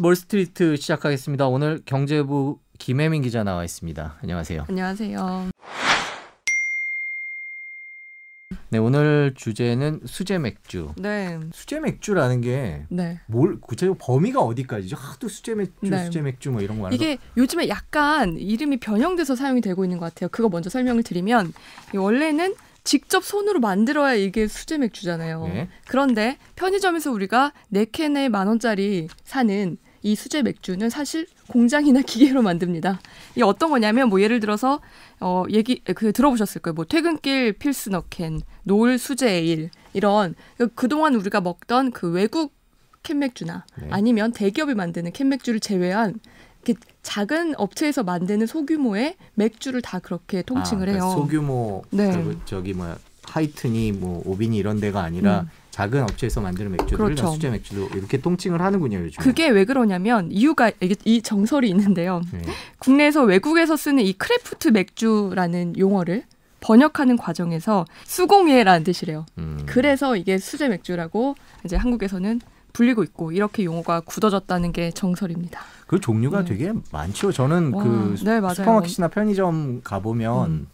몰스트리트 시작하겠습니다. 오늘 경제부 김혜민 기자 나와 있습니다. 안녕하세요. 안녕하세요. 네, 오늘 주제는 수제 맥주. 네. 수제 맥주라는 게 네. 뭘 구체적으로 범위가 어디까지죠? 하도 수제 맥주, 네. 수제 맥주 뭐 이런 거 이게 요즘에 약간 이름이 변형돼서 사용이 되고 있는 것 같아요. 그거 먼저 설명을 드리면 이 원래는 직접 손으로 만들어야 이게 수제 맥주잖아요. 네. 그런데 편의점에서 우리가 네 캔에 만 원짜리 사는 이 수제 맥주는 사실 공장이나 기계로 만듭니다. 이게 어떤 거냐면 뭐 예를 들어서 어 얘기 그 들어보셨을 거예요. 뭐 퇴근길 필스너 캔, 노을 수제 에일 이런 그 그동안 우리가 먹던 그 외국 캔 맥주나 네. 아니면 대기업이 만드는 캔 맥주를 제외한 이렇게 작은 업체에서 만드는 소규모의 맥주를 다 그렇게 통칭을 아, 해요. 그러니까 소규모 네. 그 저기 뭐야 하이튼이 뭐 오빈이 이런 데가 아니라 음. 작은 업체에서 만드는 맥주들을 그렇죠. 다 수제 맥주도 이렇게 통칭을 하는군요 요즘. 그게 왜 그러냐면 이유가 이게 이 정설이 있는데요. 네. 국내에서 외국에서 쓰는 이 craft 맥주라는 용어를 번역하는 과정에서 수공예라는 뜻이래요. 음. 그래서 이게 수제 맥주라고 이제 한국에서는 불리고 있고 이렇게 용어가 굳어졌다는 게 정설입니다. 그 종류가 네. 되게 많죠. 저는 와, 그 네. 슈퍼마켓이나 편의점 가보면 음.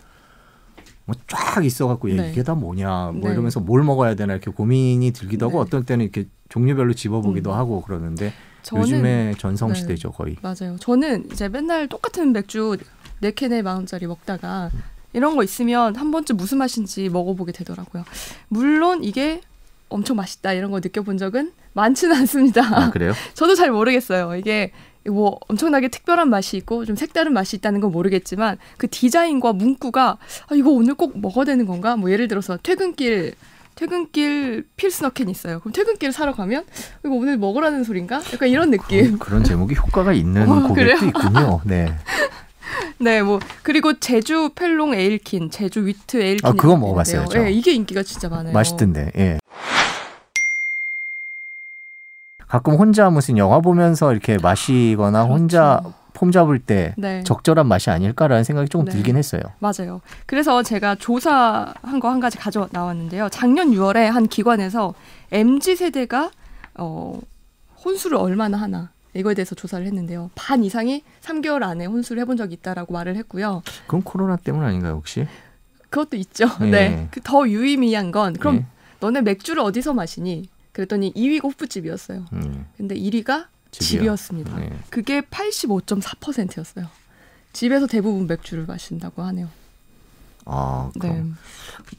뭐 쫙 있어갖고 얘 네. 이게 다 뭐냐 뭐 네. 이러면서 뭘 먹어야 되나 이렇게 고민이 들기도 하고 네. 어떤 때는 이렇게 종류별로 집어보기도 음. 하고 그러는데 저는 요즘에 전성 네. 시대죠 거의. 맞아요. 저는 이제 맨날 똑같은 맥주 네 캔에 만 원짜리 먹다가 이런 거 있으면 한 번쯤 무슨 맛인지 먹어보게 되더라고요. 물론 이게 엄청 맛있다 이런 거 느껴본 적은 많지는 않습니다. 아 그래요? 저도 잘 모르겠어요. 이게 뭐 엄청나게 특별한 맛이 있고 좀 색다른 맛이 있다는 건 모르겠지만 그 디자인과 문구가 아, 이거 오늘 꼭 먹어야 되는 건가? 뭐 예를 들어서 퇴근길 퇴근길 필스너캔 있어요. 그럼 퇴근길 사러 가면 이거 오늘 먹으라는 소린가? 약간 이런 느낌. 어, 그런 제목이 효과가 있는 어, 고객도 그래요? 있군요. 네. 네, 뭐 그리고 제주 펠롱 에일킨, 제주 위트 에일킨. 아, 그거 먹어봤어요, 저. 네, 이게 인기가 진짜 많아요. 맛있던데. 예. 가끔 혼자 무슨 영화 보면서 이렇게 마시거나 혼자 그렇죠. 폼 잡을 때 네, 적절한 맛이 아닐까라는 생각이 조금 네. 들긴 했어요. 맞아요. 그래서 제가 조사한 거 한 가지 가져 나왔는데요. 작년 6월에 한 기관에서 mz 세대가 어, 혼술을 얼마나 하나 이거에 대해서 조사를 했는데요. 반 이상이 3개월 안에 혼술을 해본 적이 있다라고 말을 했고요. 그건 코로나 때문 아닌가요 혹시? 그것도 있죠. 예. 네. 그더 유의미한 건 그럼 예. 너네 맥주를 어디서 마시니? 그랬더니 2위가 호프집이었어요. 음, 근데 1위가 집이요. 집이었습니다. 네. 그게 85.4%였어요. 집에서 대부분 맥주를 마신다고 하네요. 아. 네.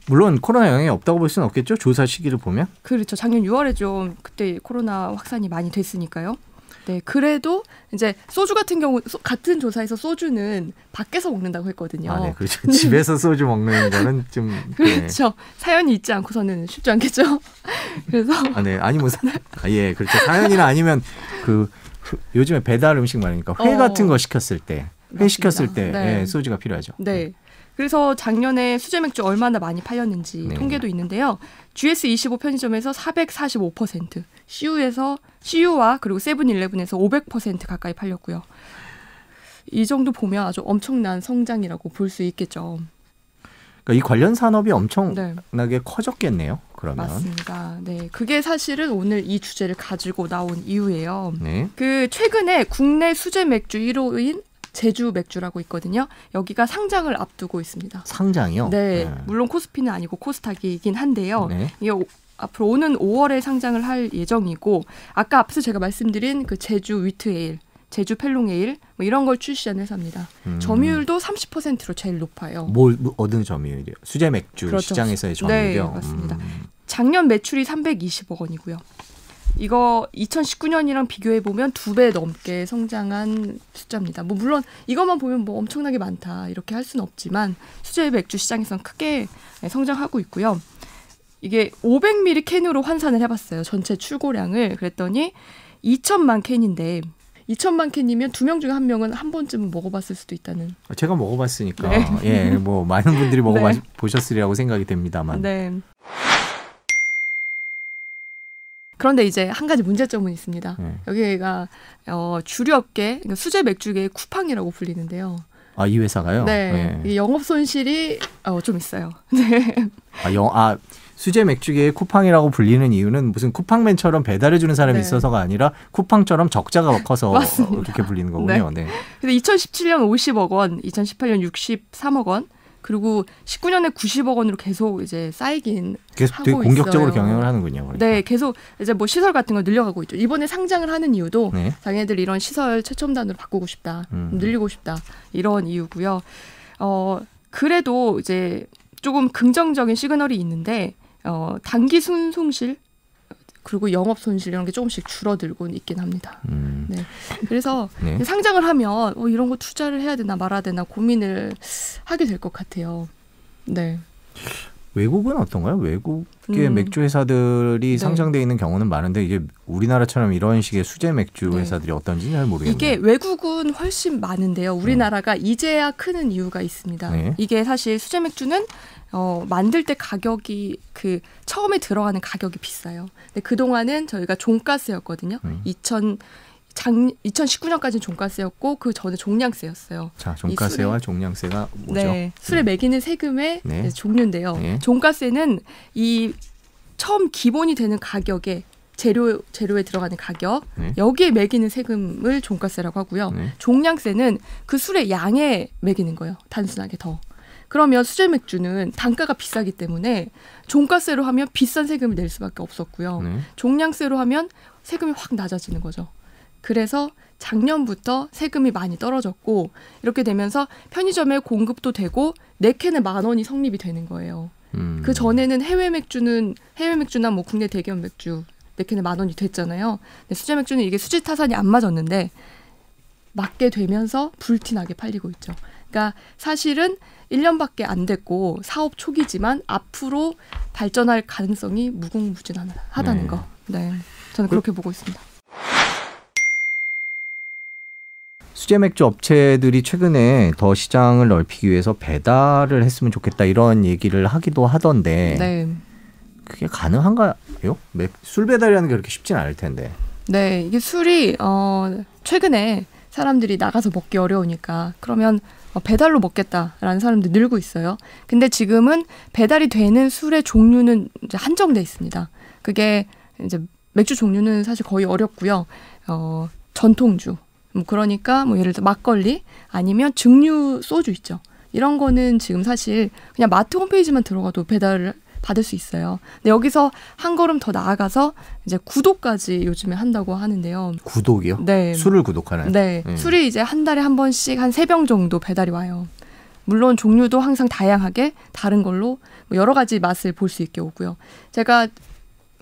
물론 코로나 영향이 없다고 볼 수는 없겠죠. 조사 시기를 보면. 그렇죠. 작년 6월에 좀 그때 코로나 확산이 많이 됐으니까요. 네, 그래도 이제 소주 같은 경우 소- 같은 조사에서 소주는 밖에서 먹는다고 했거든요. 아, 네, 그렇죠. 집에서 소주 먹는 거는 좀. 네. 그렇죠. 사연이 있지 않고서는 쉽지 않겠죠. 그래서 아, 네. 아니 뭐, 사- 아, 예, 그렇죠. 사연이나 아니면 그 후- 요즘에 배달 음식 말이니까 회 어. 같은 거 시켰을 때, 회 맞습니다. 시켰을 때 네. 예, 소주가 필요하죠. 네. 그래서 작년에 수제 맥주 얼마나 많이 팔렸는지 네. 통계도 있는데요. GS25 편의점에서 445%, CU에서 CU와 그리고 세븐일레븐에서 500% 가까이 팔렸고요. 이 정도 보면 아주 엄청난 성장이라고 볼 수 있겠죠. 그러니까 이 관련 산업이 엄청나게 네, 커졌겠네요. 그러면. 맞습니다. 네, 그게 사실은 오늘 이 주제를 가지고 나온 이유예요. 네. 그 최근에 국내 수제 맥주 1호인 제주 맥주라고 있거든요. 여기가 상장을 앞두고 있습니다. 상장이요. 네, 물론 코스피는 아니고 코스닥이긴 한데요. 네. 이게 오- 앞으로 오는 5월에 상장을 할 예정이고 아까 앞서 제가 말씀드린 그 제주 위트 에일, 제주 펠롱 에일 뭐 이런 걸 출시한 회사입니다. 음. 점유율도 30%로 제일 높아요. 뭘 뭐, 어느 점유율이요? 수제 맥주 그렇죠. 시장에서의 네, 점유율이요. 맞습니다. 음. 작년 매출이 320억 원이고요. 이거 2019년이랑 비교해 보면 두 배 넘게 성장한 숫자입니다. 뭐 물론 이것만 보면 뭐 엄청나게 많다 이렇게 할 수는 없지만 수제 맥주 시장에서는 크게 성장하고 있고요. 이게 500ml 캔으로 환산을 해봤어요. 전체 출고량을 그랬더니 2천만 캔인데 2천만 캔이면 두 명 중에 한 명은 한 번쯤은 먹어봤을 수도 있다는. 제가 먹어봤으니까 네. 예, 뭐 많은 분들이 먹어봐 네. 보셨으리라고 생각이 됩니다만. 네. 그런데 이제 한 가지 문제점은 있습니다. 네. 여기가 어, 주류업계 그러니까 수제 맥주계의 쿠팡이라고 불리는데요. 아, 이 회사가요? 네, 예. 이 영업 손실이 어, 좀 있어요. 네, 아, 영, 아, 수제 맥주계의 쿠팡이라고 불리는 이유는 무슨 쿠팡맨처럼 배달해 주는 사람이 네. 있어서가 아니라 쿠팡처럼 적자가 커서 맞습니다. 이렇게 불리는 거군요. 네. 근데 2017년 50억 원, 2018년 63억 원, 그리고 19년에 90억 원으로 계속 이제 쌓이긴 계속 되게 공격적으로 있어요. 경영을 하는군요. 그러니까. 네, 계속 이제 뭐 시설 같은 걸 늘려가고 있죠. 이번에 상장을 하는 이유도 네. 자기네들 이런 시설 최첨단으로 바꾸고 싶다, 음. 늘리고 싶다 이런 이유고요. 어 그래도 이제 조금 긍정적인 시그널이 있는데 어 단기 순손실 그리고 영업 손실 이런 게 조금씩 줄어들고 있긴 합니다. 음. 네. 그래서 네. 상장을 하면 어, 이런 거 투자를 해야 되나 말아야 되나 고민을 하게 될 것 같아요. 네. 외국은 어떤가요? 외국의 음. 맥주 회사들이 네. 상장돼 있는 경우는 많은데 이게 우리나라처럼 이런 식의 수제 맥주 네. 회사들이 어떤지 잘 모르겠네요. 이게 외국은 훨씬 많은데요. 우리나라가 이제야 크는 이유가 있습니다. 네. 이게 사실 수제 맥주는 어, 만들 때 가격이 그 처음에 들어가는 가격이 비싸요. 근데 그 동안은 저희가 종가세였거든요. 음. 2000 작 2019년까지는 종가세였고 그 전에 종량세였어요. 자, 종가세와 종량세가 뭐죠? 네, 술에 매기는 세금의 네. 종류인데요. 네. 종가세는 이 처음 기본이 되는 가격에 재료 재료에 들어가는 가격 네. 여기에 매기는 세금을 종가세라고 하고요. 네. 종량세는 그 술의 양에 매기는 거예요. 단순하게 더. 그러면 수제 맥주는 단가가 비싸기 때문에 종가세로 하면 비싼 세금을 낼 수밖에 없었고요. 네. 종량세로 하면 세금이 확 낮아지는 거죠. 그래서 작년부터 세금이 많이 떨어졌고 이렇게 되면서 편의점에 공급도 되고 네 캔에 만 원이 성립이 되는 거예요. 음. 그 전에는 해외 맥주는 해외 맥주나 뭐 국내 대기업 맥주 네 캔에 만 원이 됐잖아요. 근데 수제 맥주는 이게 수지 타산이 안 맞았는데 맞게 되면서 불티나게 팔리고 있죠. 그러니까 사실은 1년밖에 안 됐고 사업 초기지만 앞으로 발전할 가능성이 무궁무진하다는 네. 거. 네. 저는 그렇게 보고 있습니다. 수제 맥주 업체들이 최근에 더 시장을 넓히기 위해서 배달을 했으면 좋겠다 이런 얘기를 하기도 하던데 네. 그게 가능한가요? 맥- 술 배달이라는 게 그렇게 쉽진 않을 텐데. 네, 이게 술이 어 최근에 사람들이 나가서 먹기 어려우니까 그러면 어, 배달로 먹겠다라는 사람들이 늘고 있어요. 근데 지금은 배달이 되는 술의 종류는 이제 한정돼 있습니다. 그게 이제 맥주 종류는 사실 거의 어렵고요. 어 전통주, 뭐 그러니까 뭐 예를 들어 막걸리 아니면 증류 소주 있죠. 이런 거는 지금 사실 그냥 마트 홈페이지만 들어가도 배달을 받을 수 있어요. 근데 여기서 한 걸음 더 나아가서 이제 구독까지 요즘에 한다고 하는데요. 구독이요? 네. 술을 구독하나요? 네. 네. 술이 이제 한 달에 한 번씩 한 세 병 정도 배달이 와요. 물론 종류도 항상 다양하게 다른 걸로 뭐 여러 가지 맛을 볼 수 있게 오고요. 제가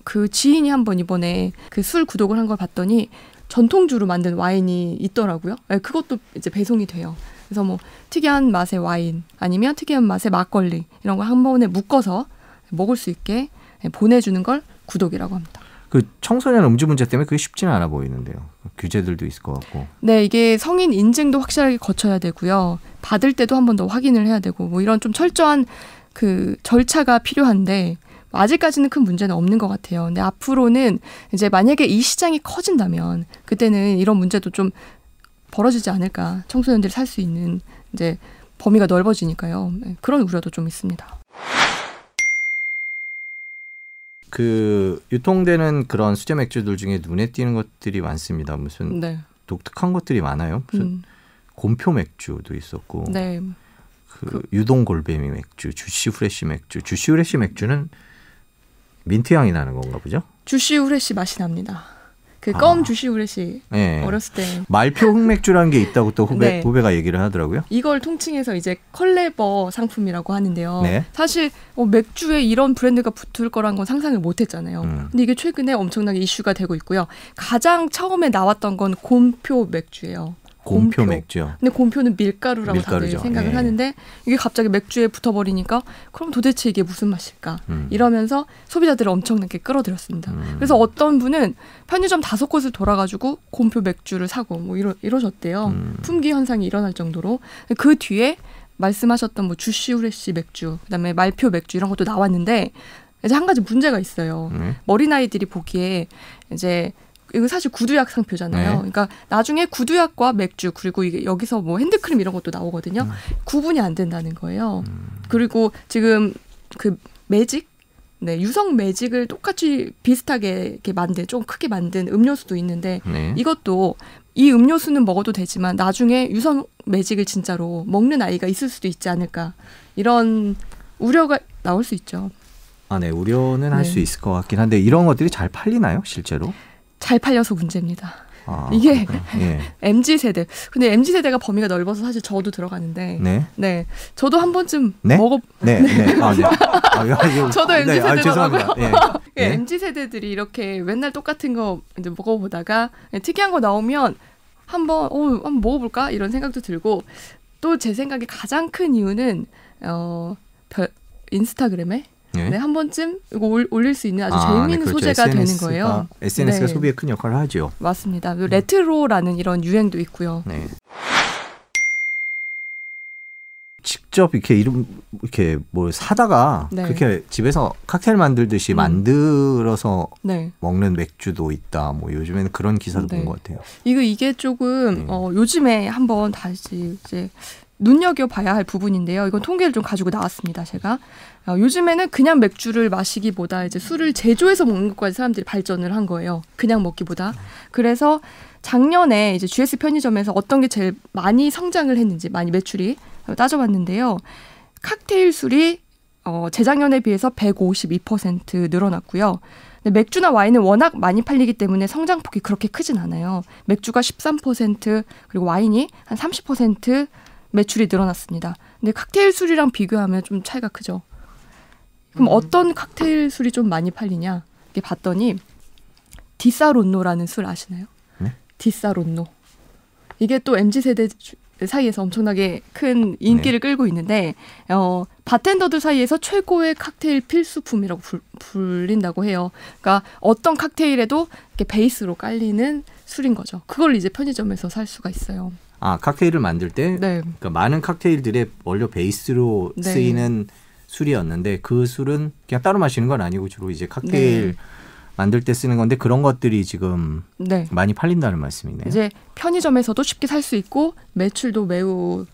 그 지인이 한 번 이번에 그 술 구독을 한 걸 봤더니 전통주로 만든 와인이 있더라고요. 네, 그것도 이제 배송이 돼요. 그래서 뭐 특이한 맛의 와인 아니면 특이한 맛의 막걸리 이런 걸 한 번에 묶어서 먹을 수 있게 보내주는 걸 구독이라고 합니다. 그 청소년 음주 문제 때문에 그게 쉽지는 않아 보이는데요. 규제들도 있을 것 같고. 네, 이게 성인 인증도 확실하게 거쳐야 되고요. 받을 때도 한 번 더 확인을 해야 되고 뭐 이런 좀 철저한 그 절차가 필요한데 아직까지는 큰 문제는 없는 것 같아요. 근데 앞으로는 이제 만약에 이 시장이 커진다면 그때는 이런 문제도 좀 벌어지지 않을까. 청소년들이 살 수 있는 이제 범위가 넓어지니까요. 네, 그런 우려도 좀 있습니다. 그 유통되는 그런 수제 맥주들 중에 눈에 띄는 것들이 많습니다. 무슨 네. 독특한 것들이 많아요. 무슨 음, 곰표 맥주도 있었고, 네. 그 유동 골뱅이 맥주, 주시 후레쉬 맥주. 주시 후레쉬 맥주는 민트 향이 나는 건가 보죠? 주시 후레쉬 맛이 납니다. 그 껌 아. 주시 후레쉬 네. 어렸을 때 말표 흑맥주라는 게 있다고 또 후배 네. 후배가 얘기를 하더라고요. 이걸 통칭해서 이제 collab 상품이라고 하는데요. 네. 사실 어, 맥주에 이런 브랜드가 붙을 거란 건 상상을 못 했잖아요. 음. 근데 이게 최근에 엄청나게 이슈가 되고 있고요. 가장 처음에 나왔던 건 곰표 맥주예요. 곰표, 곰표. 맥주요. 근데 곰표는 밀가루라고 밀가루죠. 다들 생각을 예. 하는데 이게 갑자기 맥주에 붙어버리니까 그럼 도대체 이게 무슨 맛일까? 음. 이러면서 소비자들을 엄청나게 끌어들였습니다. 음. 그래서 어떤 분은 편의점 다섯 곳을 돌아가지고 곰표 맥주를 사고 뭐 이러, 이러셨대요. 음. 품귀 현상이 일어날 정도로 그 뒤에 말씀하셨던 뭐 주시 후레쉬 맥주, 그다음에 말표 맥주 이런 것도 나왔는데 이제 한 가지 문제가 있어요. 네. 어린 아이들이 보기에 이제 이거 사실 구두약 상표잖아요. 네. 그러니까 나중에 구두약과 맥주 그리고 이게 여기서 뭐 핸드크림 이런 것도 나오거든요. 음. 구분이 안 된다는 거예요. 음. 그리고 지금 그 매직 네, 유성 매직을 똑같이 비슷하게 이렇게 만든 좀 크게 만든 음료수도 있는데 네. 이것도 이 음료수는 먹어도 되지만 나중에 유성 매직을 진짜로 먹는 아이가 있을 수도 있지 않을까 이런 우려가 나올 수 있죠. 아, 네. 우려는 할 네. 수 있을 것 같긴 한데 이런 것들이 잘 팔리나요, 실제로? 잘 팔려서 문제입니다. 아, 이게-. 예. MZ 세대. 근데 MZ 세대가 범위가 넓어서 사실 저도 들어가는데 네, 네. 저도 한 번쯤 네? 먹어. 네, 네. 아, 네. 아, 이거- 저도 MZ 네, 아, 세대더라고요. 예. 예, 네. MZ 세대들이 이렇게 맨날 똑같은 거 이제 먹어보다가 특이한 거 나오면 한번 어 한번 먹어볼까 이런 생각도 들고 또 제 생각에 가장 큰 이유는 어 별, 인스타그램에 네. 네, 한 번쯤 이거 올, 올릴 수 있는 아주 아, 네, 재미있는 그렇죠. 소재가 되는 SNS가 거예요. SNS가 네. 소비에 큰 역할을 하죠. 맞습니다. 그리고 레트로라는 이런 유행도 있고요. 네. 직접 이렇게 이름 이렇게 뭘 사다가 네. 그렇게 집에서 칵테일 만들듯이 음. 만들어서 네. 먹는 맥주도 있다. 뭐 요즘에는 그런 기사도 네. 본것 같아요. 이거 이게 조금 네. 어, 요즘에 한번 다시 이제 눈여겨 봐야 할 부분인데요. 이건 통계를 좀 가지고 나왔습니다. 제가 어, 요즘에는 그냥 맥주를 마시기보다 이제 술을 제조해서 먹는 것까지 사람들이 발전을 한 거예요. 그냥 먹기보다. 그래서 작년에 이제 GS 편의점에서 어떤 게 제일 많이 성장을 했는지 많이 매출이 따져봤는데요. 칵테일 술이 어, 재작년에 비해서 152% 늘어났고요. 맥주나 와인은 워낙 많이 팔리기 때문에 성장폭이 그렇게 크진 않아요. 맥주가 13% 그리고 와인이 한 30% 매출이 늘어났습니다. 근데 칵테일 술이랑 비교하면 좀 차이가 크죠. 그럼 어떤 칵테일 술이 좀 많이 팔리냐? 이렇게 봤더니 디사론노라는 술 아시나요? 네? 디사론노. 이게 또 MZ 세대 주- 사이에서 엄청나게 큰 인기를 끌고 있는데 어 바텐더들 사이에서 최고의 칵테일 필수품이라고 불, 불린다고 해요. 그러니까 어떤 칵테일에도 이렇게 베이스로 깔리는 술인 거죠. 그걸 이제 편의점에서 살 수가 있어요. 아 칵테일을 만들 때 네. 그러니까 많은 칵테일들의 원료 베이스로 네. 쓰이는 술이었는데 그 술은 그냥 따로 마시는 건 아니고 주로 이제 칵테일 네. 만들 때 쓰는 건데 그런 것들이 지금 네. 많이 팔린다는 말씀이네요. 이제 편의점에서도 쉽게 살 수 있고 매출도 매우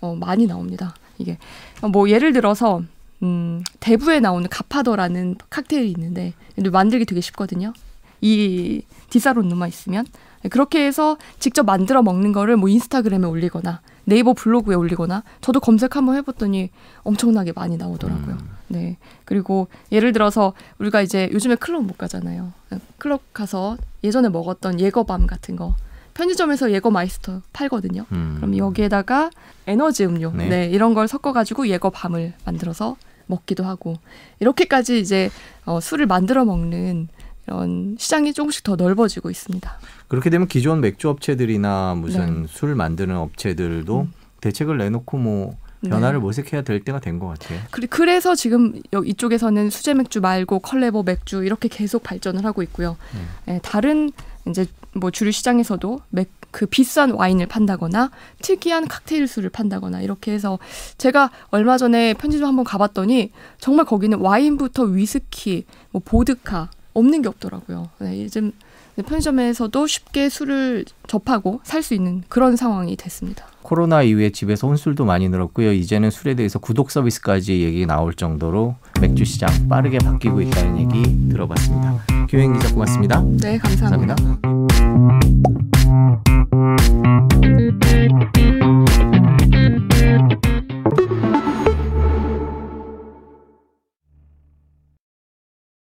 어, 많이 나옵니다. 이게 어, 뭐 예를 들어서 음, 대부에 나오는 가파더라는 칵테일이 있는데 만들기 되게 쉽거든요. 이 디사론누만 있으면 그렇게 해서 직접 만들어 먹는 거를 뭐 인스타그램에 올리거나 네이버 블로그에 올리거나 저도 검색 한번 해봤더니 엄청나게 많이 나오더라고요. 음. 네. 그리고 예를 들어서 우리가 이제 요즘에 클럽 못 가잖아요. 클럽 가서 예전에 먹었던 예거밤 같은 거 편의점에서 예거 마이스터 팔거든요. 음. 그럼 여기에다가 에너지 음료, 네. 네, 이런 걸 섞어가지고 예거 밤을 만들어서 먹기도 하고 이렇게까지 이제 어, 술을 만들어 먹는 이런 시장이 조금씩 더 넓어지고 있습니다. 그렇게 되면 기존 맥주 업체들이나 무슨 네. 술 만드는 업체들도 음. 대책을 내놓고 뭐 변화를 모색해야 될 때가 된 것 같아요. 그래서 지금 여- 이쪽에서는 수제 맥주 말고 collab 맥주 이렇게 계속 발전을 하고 있고요. 음. 예, 다른 이제 뭐 주류 시장에서도 맥, 그 비싼 와인을 판다거나 특이한 칵테일 술을 판다거나 이렇게 해서 제가 얼마 전에 편의점 한번 가봤더니 정말 거기는 와인부터 위스키, 뭐 보드카 없는 게 없더라고요. 네, 요즘 편의점에서도 쉽게 술을 접하고 살 수 있는 그런 상황이 됐습니다. 코로나 이후에 집에서 혼술도 많이 늘었고요. 이제는 술에 대해서 구독 서비스까지 얘기 나올 정도로 맥주 시장 빠르게 바뀌고 있다는 얘기 들어봤습니다. 교행 기자 고맙습니다. 네, 감사합니다. 감사합니다.